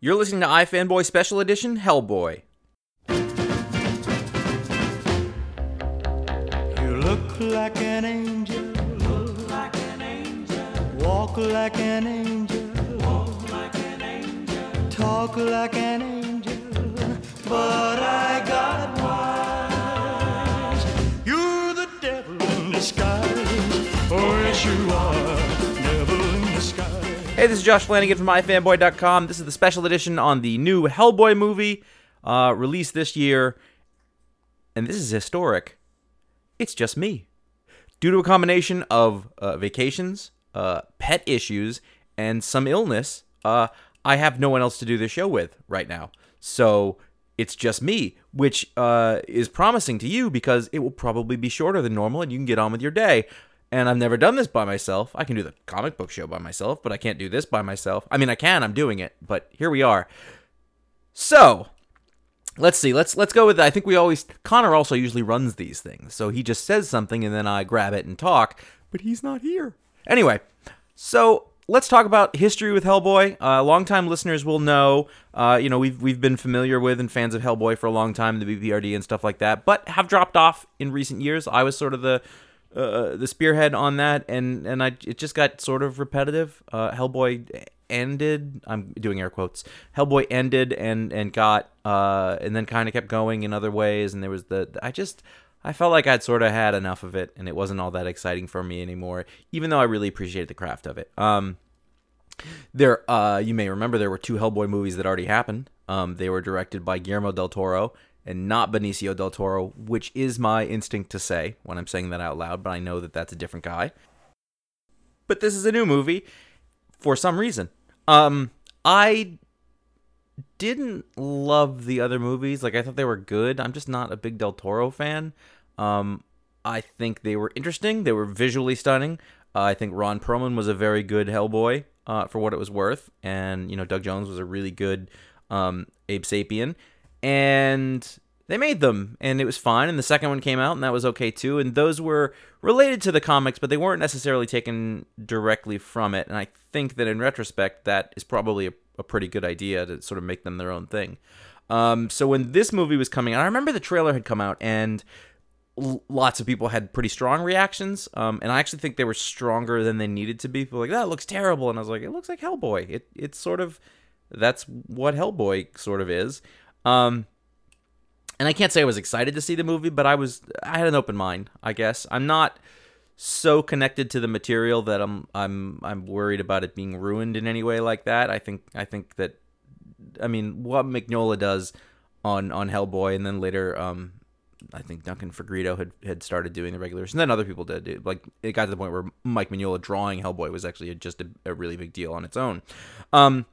You're listening to iFanboy Special Edition Hellboy. You look like an angel. Look like an angel. Walk like an angel. Walk like an angel. Talk like an angel. But I got wise. You're the devil in disguise. Oh, yes, you are. Hey, this is Josh Flanagan from iFanboy.com. This is the special edition on the new Hellboy movie, uh, released this year. And this is historic. It's just me. Due to a combination of uh, vacations, uh, pet issues, and some illness, uh, I have no one else to do this show with right now. So it's just me, which uh, is promising to you because it will probably be shorter than normal and you can get on with your day. And I've never done this by myself. I can do the comic book show by myself, but I can't do this by myself. I mean, I can, I'm doing it, but here we are. So, let's see let's let's go with i think we always Conor also usually runs these things so he just says something and then i grab it and talk but he's not here anyway so let's talk about history with hellboy uh, longtime listeners will know uh, you know we've, we've been familiar with and fans of hellboy for a long time the bprd and stuff like that but have dropped off in recent years i was sort of the uh, the spearhead on that, and and I it just got sort of repetitive. Uh, Hellboy ended. I'm doing air quotes. Hellboy ended and and got uh and then kind of kept going in other ways. And there was the I just I felt like I'd sort of had enough of it, and it wasn't all that exciting for me anymore. Even though I really appreciated the craft of it. Um, there uh you may remember there were two Hellboy movies that already happened. Um, they were directed by Guillermo del Toro and not Benicio del Toro, which is my instinct to say when I'm saying that out loud, but I know that that's a different guy. But this is a new movie for some reason. Um, I didn't love the other movies. Like I thought they were good. I'm just not a big Del Toro fan. Um, I think they were interesting. They were visually stunning. Uh, I think Ron Perlman was a very good Hellboy uh, for what it was worth, and you know Doug Jones was a really good um, Abe Sapien and they made them and it was fine and the second one came out and that was okay too and those were related to the comics but they weren't necessarily taken directly from it and i think that in retrospect that is probably a, a pretty good idea to sort of make them their own thing. Um, so when this movie was coming out i remember the trailer had come out and lots of people had pretty strong reactions um, and i actually think they were stronger than they needed to be. People like that looks terrible and i was like it looks like hellboy. It, it's sort of that's what hellboy sort of is um, and I can't say I was excited to see the movie, but I was I had an open mind, I guess. I'm not so connected to the material that I'm I'm I'm worried about it being ruined in any way like that. I think I think that I mean what Mignola does on on Hellboy and then later um I think Duncan Fegredo had had started doing the regulars and then other people did it. Like it got to the point where Mike Mignola drawing Hellboy was actually just a, a really big deal on its own. Um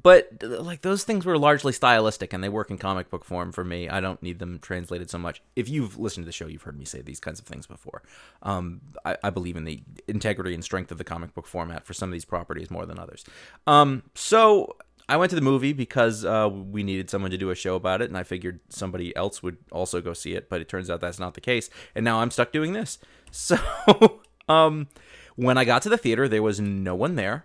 but like those things were largely stylistic and they work in comic book form for me. I don't need them translated so much. If you've listened to the show you've heard me say these kinds of things before. Um, I, I, believe in the integrity and strength of the comic book format for some of these properties more than others. Um, so i went to the movie because uh, we needed someone to do a show about it and i figured somebody else would also go see it but it turns out that's not the case and now i'm stuck doing this. So um, when i got to the theater there was no one there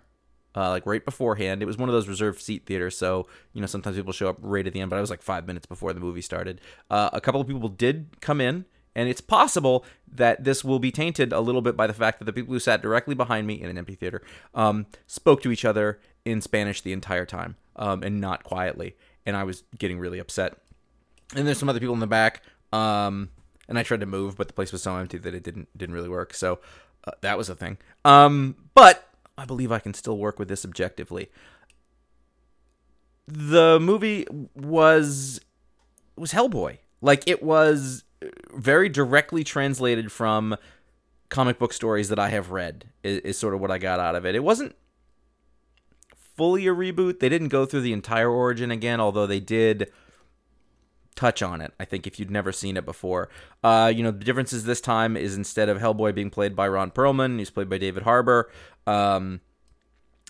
uh, like right beforehand. It was one of those reserved seat theaters, so you know sometimes people show up right at the end. But I was like five minutes before the movie started. Uh, a couple of people did come in, and it's possible that this will be tainted a little bit by the fact that the people who sat directly behind me in an empty theater um, spoke to each other in Spanish the entire time um, and not quietly, and I was getting really upset. And there's some other people in the back. Um, and I tried to move, but the place was so empty that it didn't didn't really work. So uh, that was a thing. Um, but I believe I can still work with this objectively. The movie was was Hellboy. Like it was very directly translated from comic book stories that I have read is, is, sort of what I got out of it. It wasn't fully a reboot. They didn't go through the entire origin again, although they did touch on it. I think if you'd never seen it before, uh, you know, the differences this time is instead of Hellboy being played by Ron Perlman, he's played by David Harbour. Um,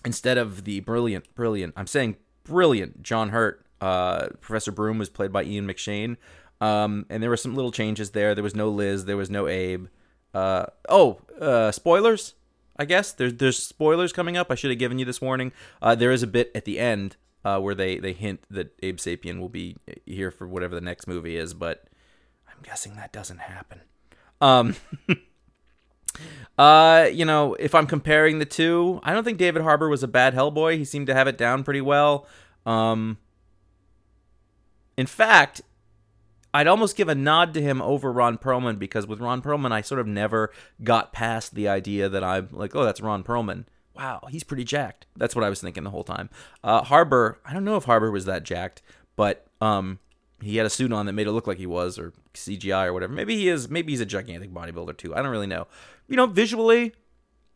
instead of the brilliant, brilliant, I'm saying brilliant John Hurt, uh, Professor Broom was played by Ian McShane. Um, and there were some little changes there. There was no Liz, there was no Abe. Uh, oh, uh, spoilers. I guess there's there's spoilers coming up. I should have given you this warning. Uh, there is a bit at the end uh, where they they hint that Abe Sapien will be here for whatever the next movie is, but I'm guessing that doesn't happen. Um, uh, you know, if I'm comparing the two, I don't think David Harbour was a bad Hellboy. He seemed to have it down pretty well. Um, in fact, I'd almost give a nod to him over Ron Perlman because with Ron Perlman, I sort of never got past the idea that I'm like, oh, that's Ron Perlman. Wow, he's pretty jacked. That's what I was thinking the whole time. Uh, Harbour, I don't know if Harbour was that jacked, but um, he had a suit on that made it look like he was, or CGI or whatever. Maybe he is. Maybe he's a gigantic bodybuilder too. I don't really know. You know, visually,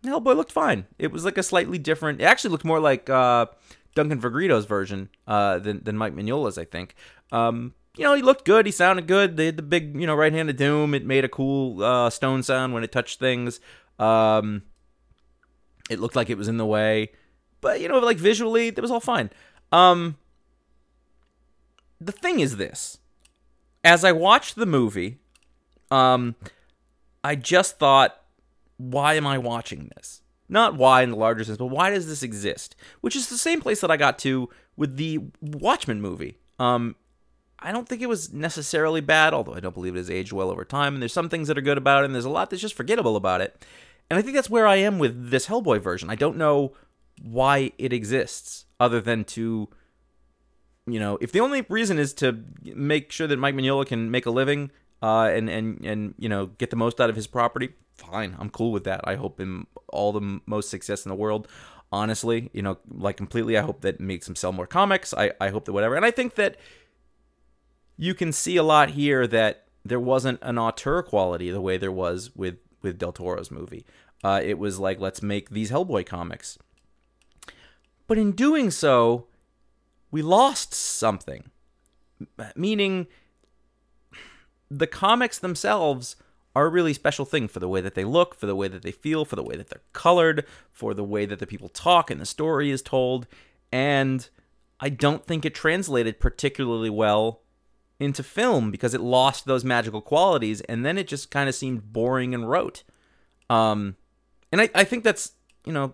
Hellboy looked fine. It was like a slightly different. It actually looked more like uh, Duncan Fegredo's version uh, than than Mike Mignola's, I think. Um, you know, he looked good. He sounded good. They had the big, you know, Right Hand of Doom. It made a cool uh, stone sound when it touched things. Um, it looked like it was in the way, but you know, like visually, it was all fine. Um, the thing is this: as I watched the movie, um, I just thought, why am I watching this? Not why in the larger sense, but why does this exist? Which is the same place that I got to with the Watchmen movie. Um, I don't think it was necessarily bad, although I don't believe it has aged well over time. And there's some things that are good about it, and there's a lot that's just forgettable about it. And I think that's where I am with this Hellboy version. I don't know why it exists, other than to, you know, if the only reason is to make sure that Mike Mignola can make a living uh, and and and you know get the most out of his property, fine, I'm cool with that. I hope him all the most success in the world. Honestly, you know, like completely, I hope that makes him sell more comics. I I hope that whatever, and I think that you can see a lot here that there wasn't an auteur quality the way there was with with Del Toro's movie. Uh, it was like let's make these Hellboy comics, but in doing so, we lost something. Meaning, the comics themselves are a really special thing for the way that they look, for the way that they feel, for the way that they're colored, for the way that the people talk and the story is told. And I don't think it translated particularly well into film because it lost those magical qualities and then it just kind of seemed boring and rote. Um, and I, I think that's, you know,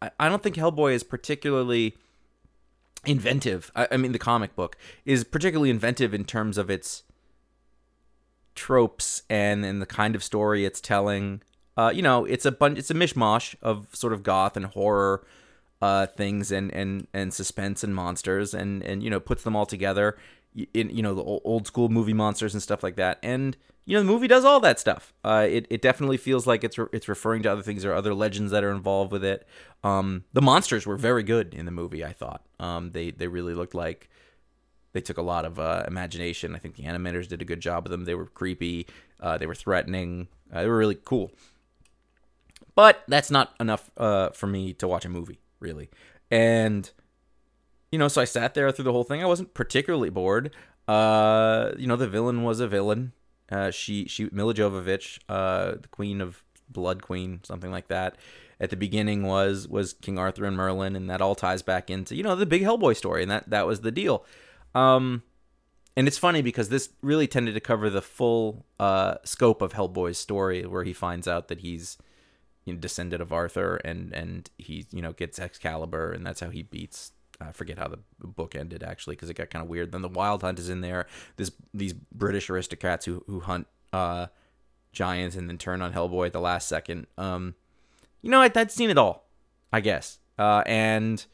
I, I don't think Hellboy is particularly inventive. I, I mean, the comic book is particularly inventive in terms of its tropes and, and the kind of story it's telling. Uh, you know, it's a bunch, it's a mishmash of sort of goth and horror uh, things and, and, and suspense and monsters and, and, you know, puts them all together in you know the old school movie monsters and stuff like that. And you know the movie does all that stuff. Uh, it it definitely feels like it's re- it's referring to other things or other legends that are involved with it. Um, the monsters were very good in the movie. I thought um, they they really looked like they took a lot of uh, imagination. I think the animators did a good job of them. They were creepy. Uh, they were threatening. Uh, they were really cool. But that's not enough uh, for me to watch a movie, really. And you know, so I sat there through the whole thing. I wasn't particularly bored. Uh, you know, the villain was a villain. Uh, she she Milla Jovovich, uh, the Queen of Blood Queen, something like that. At the beginning was was King Arthur and Merlin, and that all ties back into you know the big Hellboy story, and that that was the deal. Um, and it's funny because this really tended to cover the full uh, scope of Hellboy's story, where he finds out that he's you know, descendant of Arthur, and and he you know gets Excalibur, and that's how he beats I forget how the book ended actually because it got kind of weird. Then the Wild Hunt is in there. This these British aristocrats who who hunt uh, giants and then turn on Hellboy at the last second. Um, you know, I'd, I'd seen it all, I guess. Uh, and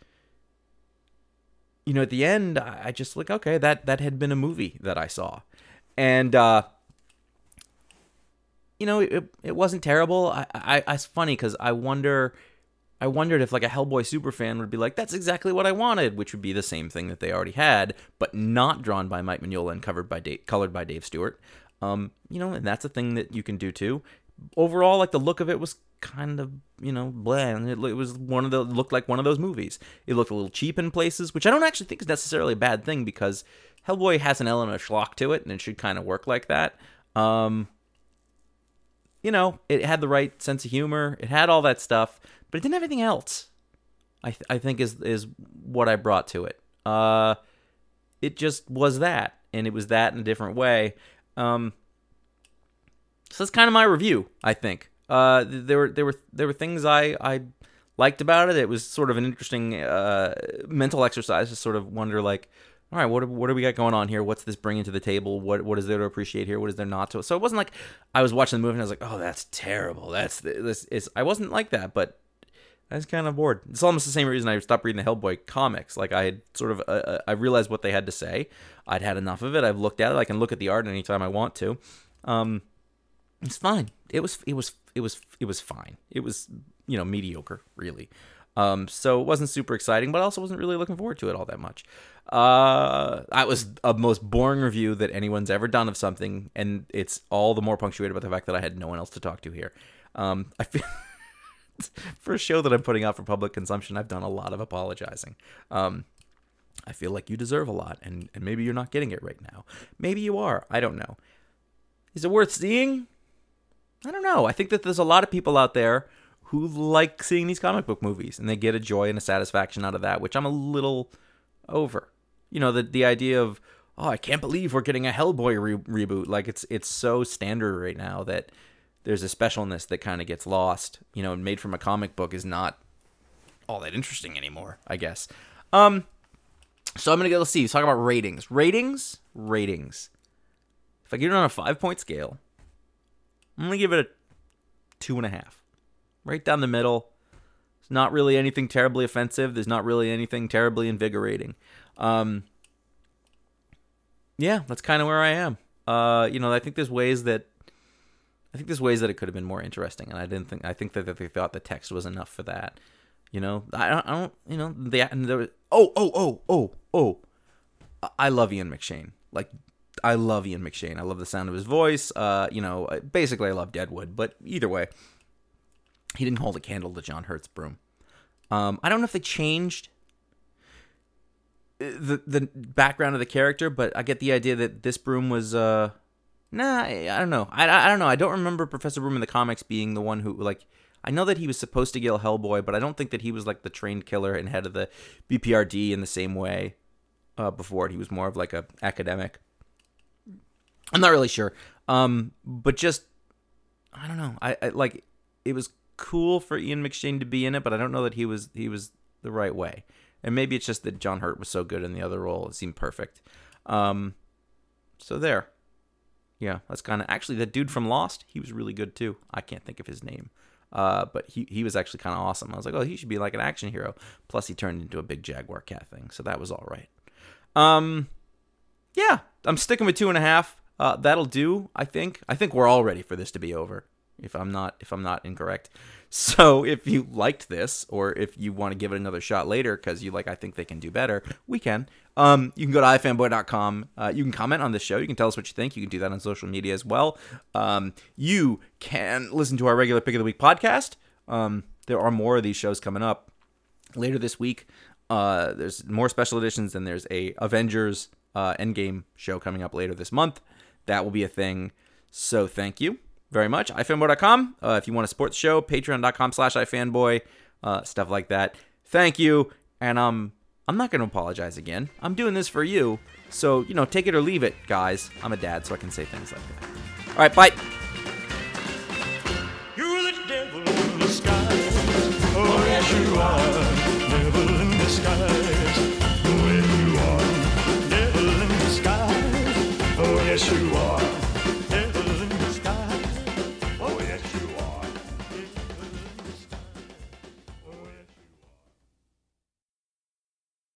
you know, at the end, I just like okay, that that had been a movie that I saw, and uh, you know, it it wasn't terrible. I, I, I it's funny because I wonder I wondered if like a Hellboy superfan would be like, "That's exactly what I wanted," which would be the same thing that they already had, but not drawn by Mike Mignola and covered by Dave, colored by Dave Stewart. Um, you know, and that's a thing that you can do too. Overall, like the look of it was kind of you know bland. It, it was one of the looked like one of those movies. It looked a little cheap in places, which I don't actually think is necessarily a bad thing because Hellboy has an element of schlock to it, and it should kind of work like that. Um, you know, it had the right sense of humor. It had all that stuff but it didn't have anything else. I th- I think is is what I brought to it. Uh, it just was that, and it was that in a different way. Um, so that's kind of my review. I think uh, there were there were there were things I I liked about it. It was sort of an interesting uh, mental exercise to sort of wonder, like, all right, what what do we got going on here? What's this bringing to the table? What what is there to appreciate here? What is there not to? So it wasn't like I was watching the movie and I was like, oh, that's terrible. That's this is. I wasn't like that, but I was kind of bored. It's almost the same reason I stopped reading the Hellboy comics. Like I had sort of, uh, uh, I realized what they had to say. I'd had enough of it. I've looked at it. I can look at the art anytime I want to. Um, it's fine. It was, it was, it was, it was fine. It was, you know, mediocre, really. Um, so it wasn't super exciting, but I also wasn't really looking forward to it all that much. Uh, that was a most boring review that anyone's ever done of something, and it's all the more punctuated by the fact that I had no one else to talk to here. Um, I feel. for a show that I'm putting out for public consumption, I've done a lot of apologizing. Um, I feel like you deserve a lot, and, and maybe you're not getting it right now. Maybe you are. I don't know. Is it worth seeing? I don't know. I think that there's a lot of people out there who like seeing these comic book movies, and they get a joy and a satisfaction out of that, which I'm a little over. You know, the the idea of oh, I can't believe we're getting a Hellboy re- reboot. Like it's it's so standard right now that there's a specialness that kind of gets lost. You know, made from a comic book is not all that interesting anymore, I guess. Um, so I'm gonna go. Let's see. Let's talk about ratings. Ratings. Ratings. If I get it on a five point scale, I'm gonna give it a two and a half. Right down the middle. It's not really anything terribly offensive. There's not really anything terribly invigorating. Um, yeah, that's kind of where I am. Uh, you know, I think there's ways that I think there's ways that it could have been more interesting, and I didn't think. I think that they thought the text was enough for that. You know, I don't. I don't you know, the and there was, oh oh oh oh oh. I love Ian McShane. Like, I love Ian McShane. I love the sound of his voice. Uh, you know, basically, I love Deadwood. But either way, he didn't hold a candle to John Hurt's Broom. Um, I don't know if they changed the the background of the character, but I get the idea that this Broom was uh Nah, I, I don't know. I, I don't know. I don't remember Professor Broom in the comics being the one who like. I know that he was supposed to kill Hellboy, but I don't think that he was like the trained killer and head of the BPRD in the same way uh, before. He was more of like a academic. I'm not really sure. Um, but just I don't know. I, I like it was cool for Ian McShane to be in it, but I don't know that he was he was the right way. And maybe it's just that John Hurt was so good in the other role; it seemed perfect. Um, so there. Yeah, that's kind of actually the dude from Lost. He was really good too. I can't think of his name, uh, but he he was actually kind of awesome. I was like, oh, he should be like an action hero. Plus, he turned into a big jaguar cat thing, so that was all right. Um, yeah, I'm sticking with two and a half. Uh, that'll do. I think. I think we're all ready for this to be over. If I'm not, if I'm not incorrect. So if you liked this, or if you want to give it another shot later because you like, I think they can do better, we can. Um, you can go to ifanboy.com. Uh, you can comment on this show. You can tell us what you think. You can do that on social media as well. Um, you can listen to our regular Pick of the Week podcast. Um, there are more of these shows coming up later this week. Uh, there's more special editions, and there's a Avengers uh, Endgame show coming up later this month. That will be a thing. So thank you very much. ifanboy.com. Uh, if you want to support the show, patreon.com slash ifanboy, uh, stuff like that. Thank you. And um, I'm not going to apologize again. I'm doing this for you. So, you know, take it or leave it, guys. I'm a dad, so I can say things like that. All right, bye.